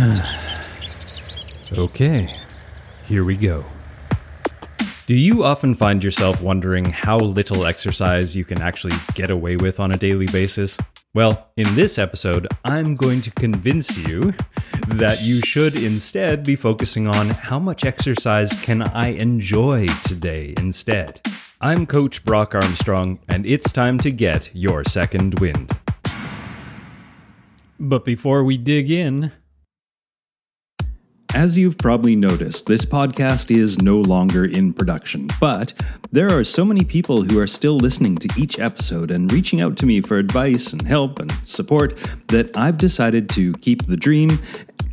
okay, here we go. Do you often find yourself wondering how little exercise you can actually get away with on a daily basis? Well, in this episode, I'm going to convince you that you should instead be focusing on how much exercise can I enjoy today instead. I'm Coach Brock Armstrong, and it's time to get your second wind. But before we dig in, as you've probably noticed, this podcast is no longer in production, but there are so many people who are still listening to each episode and reaching out to me for advice and help and support that I've decided to keep the dream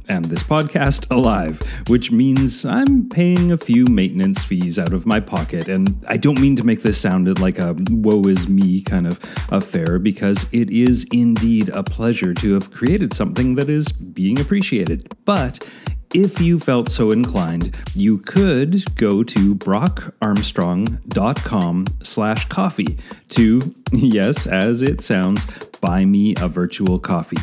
and this podcast alive, which means I'm paying a few maintenance fees out of my pocket. And I don't mean to make this sound like a woe is me kind of affair, because it is indeed a pleasure to have created something that is being appreciated. But if you felt so inclined, you could go to brockarmstrong.com slash coffee to, yes, as it sounds, buy me a virtual coffee.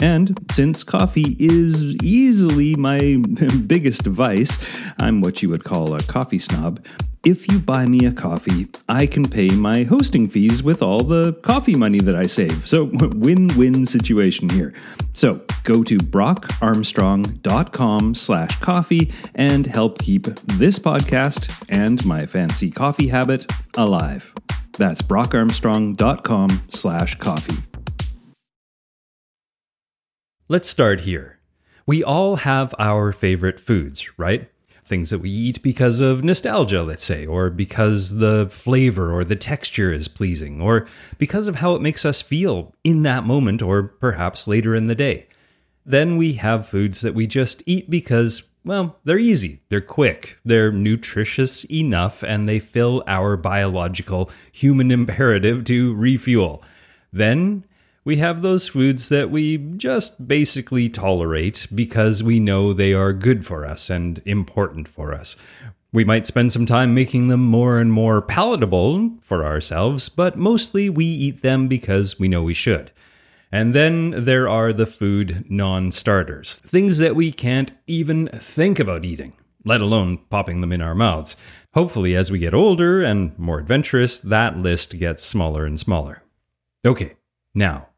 And since coffee is easily my biggest vice, I'm what you would call a coffee snob, if you buy me a coffee, I can pay my hosting fees with all the coffee money that I save. So, win win situation here. So, go to brockarmstrong.com slash coffee and help keep this podcast and my fancy coffee habit alive. That's brockarmstrong.com slash coffee. Let's start here. We all have our favorite foods, right? Things that we eat because of nostalgia, let's say, or because the flavor or the texture is pleasing, or because of how it makes us feel in that moment or perhaps later in the day. Then we have foods that we just eat because, well, they're easy, they're quick, they're nutritious enough, and they fill our biological human imperative to refuel. Then we have those foods that we just basically tolerate because we know they are good for us and important for us. We might spend some time making them more and more palatable for ourselves, but mostly we eat them because we know we should. And then there are the food non starters, things that we can't even think about eating, let alone popping them in our mouths. Hopefully, as we get older and more adventurous, that list gets smaller and smaller. Okay, now,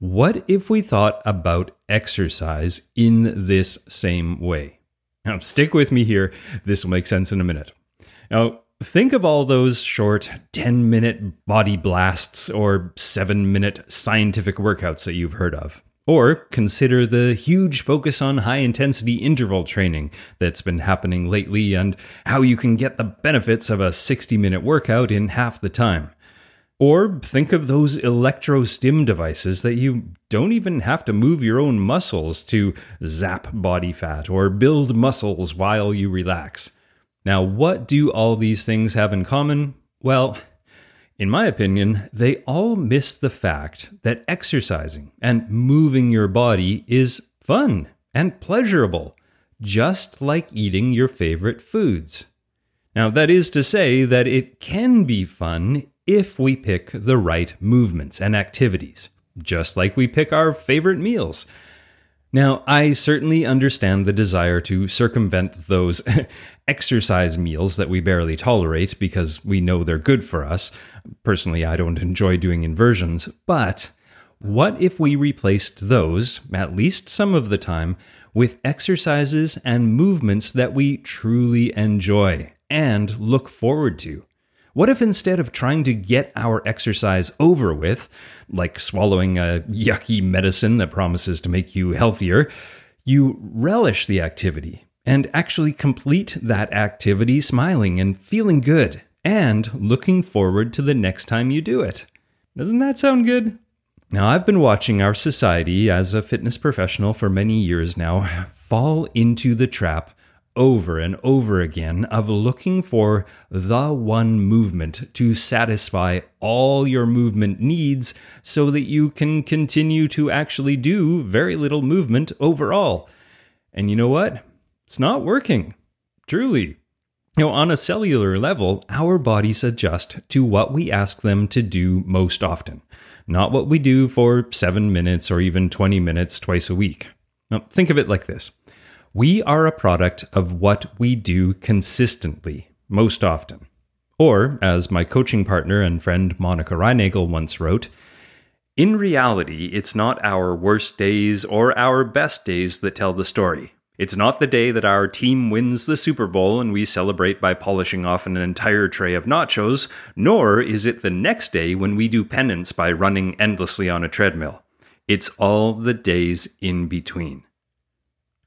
what if we thought about exercise in this same way? Now, stick with me here. This will make sense in a minute. Now, think of all those short 10 minute body blasts or 7 minute scientific workouts that you've heard of. Or consider the huge focus on high intensity interval training that's been happening lately and how you can get the benefits of a 60 minute workout in half the time. Or think of those electro stim devices that you don't even have to move your own muscles to zap body fat or build muscles while you relax. Now, what do all these things have in common? Well, in my opinion, they all miss the fact that exercising and moving your body is fun and pleasurable, just like eating your favorite foods. Now, that is to say that it can be fun if we pick the right movements and activities, just like we pick our favorite meals. Now, I certainly understand the desire to circumvent those exercise meals that we barely tolerate because we know they're good for us. Personally, I don't enjoy doing inversions, but what if we replaced those, at least some of the time, with exercises and movements that we truly enjoy and look forward to? What if instead of trying to get our exercise over with, like swallowing a yucky medicine that promises to make you healthier, you relish the activity and actually complete that activity smiling and feeling good and looking forward to the next time you do it? Doesn't that sound good? Now, I've been watching our society as a fitness professional for many years now fall into the trap over and over again of looking for the one movement to satisfy all your movement needs so that you can continue to actually do very little movement overall. And you know what? It's not working. Truly. You know, on a cellular level, our bodies adjust to what we ask them to do most often, not what we do for seven minutes or even 20 minutes twice a week. Now, think of it like this We are a product of what we do consistently, most often. Or, as my coaching partner and friend Monica Reinagel once wrote, in reality, it's not our worst days or our best days that tell the story. It's not the day that our team wins the Super Bowl and we celebrate by polishing off an entire tray of nachos, nor is it the next day when we do penance by running endlessly on a treadmill. It's all the days in between.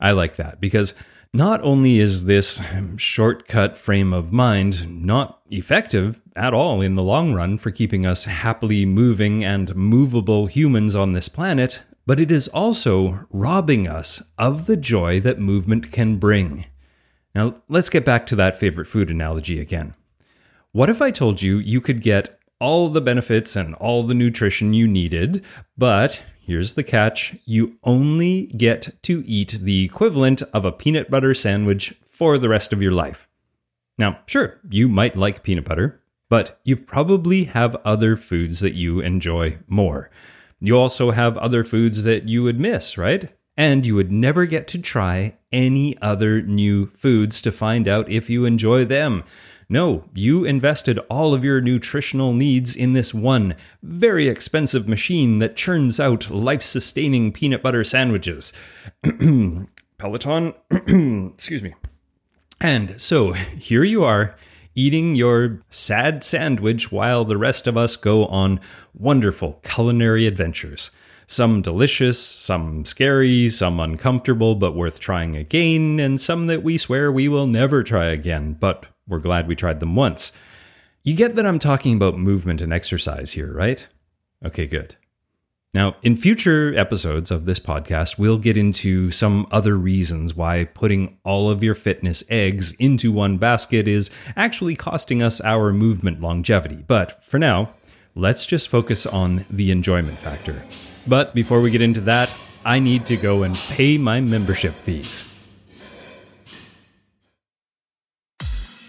I like that because not only is this shortcut frame of mind not effective at all in the long run for keeping us happily moving and movable humans on this planet, but it is also robbing us of the joy that movement can bring. Now, let's get back to that favorite food analogy again. What if I told you you could get all the benefits and all the nutrition you needed, but here's the catch you only get to eat the equivalent of a peanut butter sandwich for the rest of your life? Now, sure, you might like peanut butter, but you probably have other foods that you enjoy more. You also have other foods that you would miss, right? And you would never get to try any other new foods to find out if you enjoy them. No, you invested all of your nutritional needs in this one very expensive machine that churns out life sustaining peanut butter sandwiches. Peloton, excuse me. And so here you are eating your sad sandwich while the rest of us go on wonderful culinary adventures. Some delicious, some scary, some uncomfortable but worth trying again, and some that we swear we will never try again, but we're glad we tried them once. You get that I'm talking about movement and exercise here, right? Okay, good. Now, in future episodes of this podcast, we'll get into some other reasons why putting all of your fitness eggs into one basket is actually costing us our movement longevity. But for now, let's just focus on the enjoyment factor. But before we get into that, I need to go and pay my membership fees.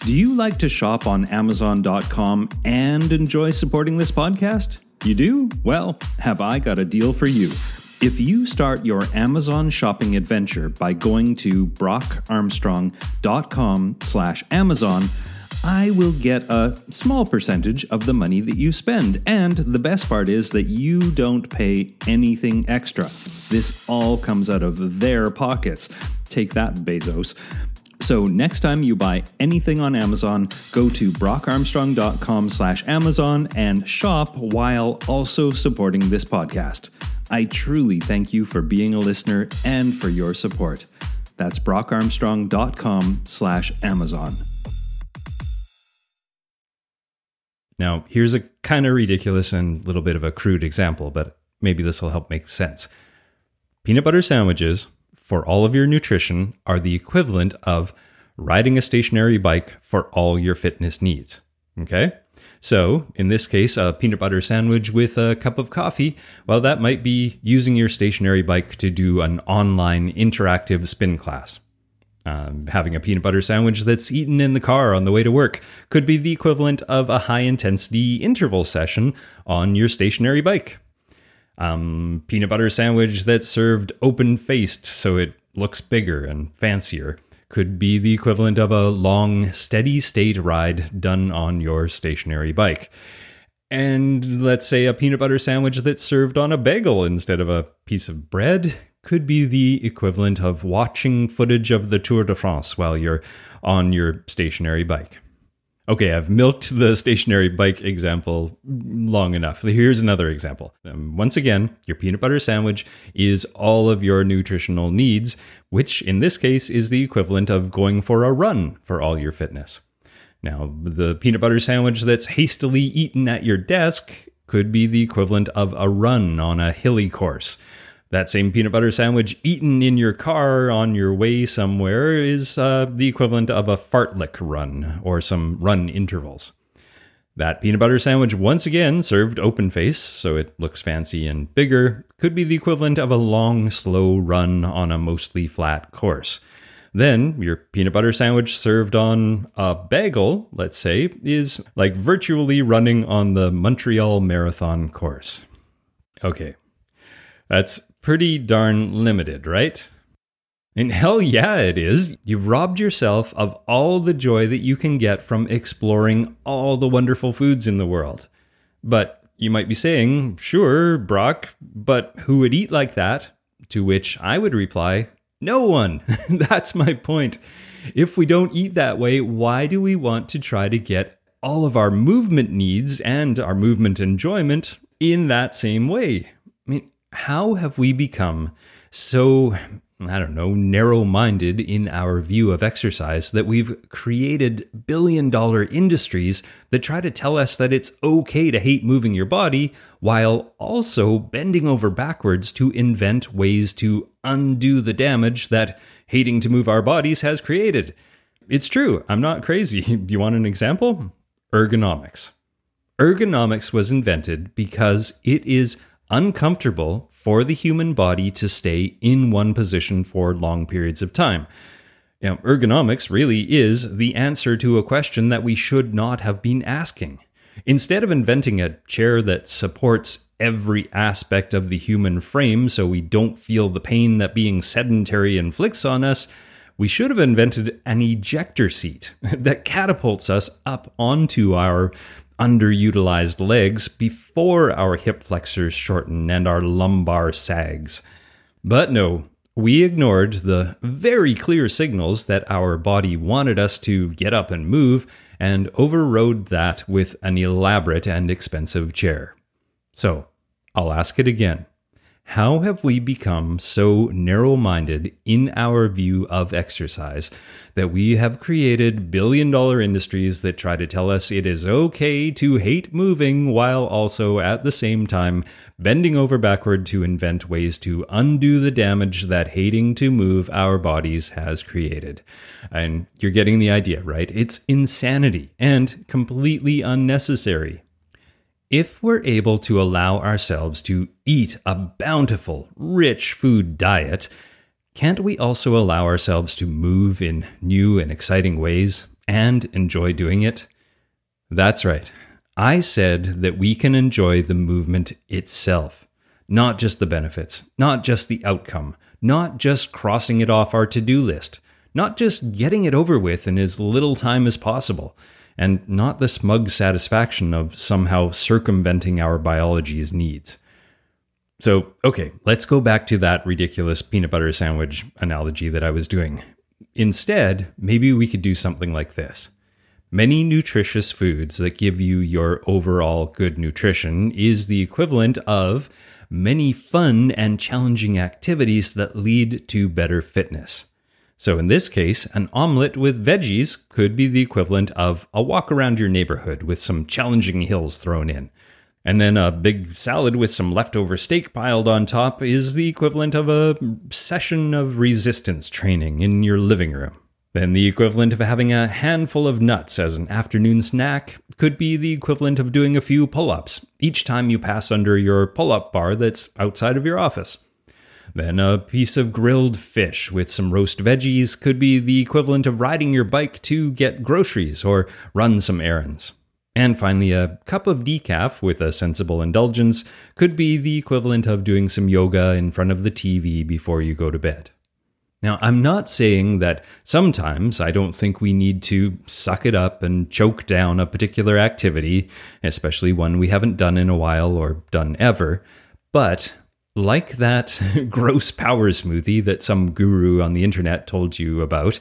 Do you like to shop on Amazon.com and enjoy supporting this podcast? You do? Well, have I got a deal for you. If you start your Amazon shopping adventure by going to brockarmstrong.com slash Amazon, I will get a small percentage of the money that you spend. And the best part is that you don't pay anything extra. This all comes out of their pockets. Take that, Bezos. So next time you buy anything on Amazon, go to brockarmstrong.com slash Amazon and shop while also supporting this podcast. I truly thank you for being a listener and for your support. That's brockarmstrong.com slash Amazon. Now, here's a kind of ridiculous and little bit of a crude example, but maybe this will help make sense. Peanut butter sandwiches for all of your nutrition are the equivalent of riding a stationary bike for all your fitness needs. Okay? So, in this case, a peanut butter sandwich with a cup of coffee, well, that might be using your stationary bike to do an online interactive spin class. Um, having a peanut butter sandwich that's eaten in the car on the way to work could be the equivalent of a high intensity interval session on your stationary bike um, peanut butter sandwich that's served open faced so it looks bigger and fancier could be the equivalent of a long, steady state ride done on your stationary bike. And let's say a peanut butter sandwich that's served on a bagel instead of a piece of bread could be the equivalent of watching footage of the Tour de France while you're on your stationary bike. Okay, I've milked the stationary bike example long enough. Here's another example. Um, once again, your peanut butter sandwich is all of your nutritional needs, which in this case is the equivalent of going for a run for all your fitness. Now, the peanut butter sandwich that's hastily eaten at your desk could be the equivalent of a run on a hilly course. That same peanut butter sandwich eaten in your car on your way somewhere is uh, the equivalent of a fartlek run or some run intervals. That peanut butter sandwich, once again served open face, so it looks fancy and bigger, could be the equivalent of a long, slow run on a mostly flat course. Then, your peanut butter sandwich served on a bagel, let's say, is like virtually running on the Montreal Marathon course. Okay, that's pretty darn limited, right? And hell yeah, it is. You've robbed yourself of all the joy that you can get from exploring all the wonderful foods in the world. But you might be saying, sure, Brock, but who would eat like that? To which I would reply, no one. That's my point. If we don't eat that way, why do we want to try to get all of our movement needs and our movement enjoyment in that same way? I mean, how have we become so I don't know, narrow minded in our view of exercise that we've created billion dollar industries that try to tell us that it's okay to hate moving your body while also bending over backwards to invent ways to undo the damage that hating to move our bodies has created. It's true, I'm not crazy. you want an example? Ergonomics. Ergonomics was invented because it is uncomfortable for the human body to stay in one position for long periods of time. Now, ergonomics really is the answer to a question that we should not have been asking. Instead of inventing a chair that supports every aspect of the human frame so we don't feel the pain that being sedentary inflicts on us, we should have invented an ejector seat that catapults us up onto our underutilized legs before our hip flexors shorten and our lumbar sags. But no, we ignored the very clear signals that our body wanted us to get up and move and overrode that with an elaborate and expensive chair. So, I'll ask it again. How have we become so narrow minded in our view of exercise that we have created billion dollar industries that try to tell us it is okay to hate moving while also at the same time bending over backward to invent ways to undo the damage that hating to move our bodies has created? And you're getting the idea, right? It's insanity and completely unnecessary. If we're able to allow ourselves to eat a bountiful, rich food diet, can't we also allow ourselves to move in new and exciting ways and enjoy doing it? That's right. I said that we can enjoy the movement itself, not just the benefits, not just the outcome, not just crossing it off our to do list, not just getting it over with in as little time as possible and not the smug satisfaction of somehow circumventing our biology's needs. So, okay, let's go back to that ridiculous peanut butter sandwich analogy that I was doing. Instead, maybe we could do something like this. Many nutritious foods that give you your overall good nutrition is the equivalent of many fun and challenging activities that lead to better fitness. So, in this case, an omelet with veggies could be the equivalent of a walk around your neighborhood with some challenging hills thrown in. And then a big salad with some leftover steak piled on top is the equivalent of a session of resistance training in your living room. Then the equivalent of having a handful of nuts as an afternoon snack could be the equivalent of doing a few pull ups each time you pass under your pull up bar that's outside of your office. Then a piece of grilled fish with some roast veggies could be the equivalent of riding your bike to get groceries or run some errands. And finally, a cup of decaf with a sensible indulgence could be the equivalent of doing some yoga in front of the TV before you go to bed. Now, I'm not saying that sometimes I don't think we need to suck it up and choke down a particular activity, especially one we haven't done in a while or done ever, but like that gross power smoothie that some guru on the internet told you about,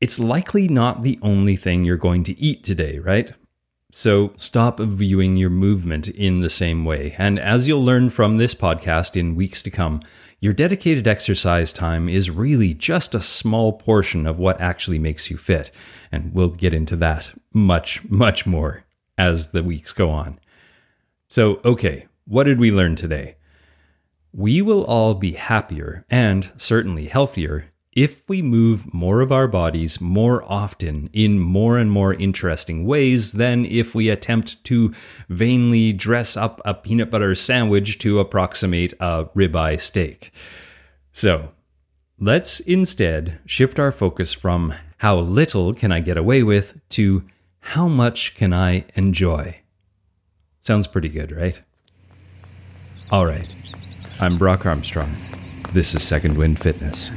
it's likely not the only thing you're going to eat today, right? So stop viewing your movement in the same way. And as you'll learn from this podcast in weeks to come, your dedicated exercise time is really just a small portion of what actually makes you fit. And we'll get into that much, much more as the weeks go on. So, okay, what did we learn today? We will all be happier and certainly healthier if we move more of our bodies more often in more and more interesting ways than if we attempt to vainly dress up a peanut butter sandwich to approximate a ribeye steak. So, let's instead shift our focus from how little can I get away with to how much can I enjoy. Sounds pretty good, right? All right. I'm Brock Armstrong. This is Second Wind Fitness.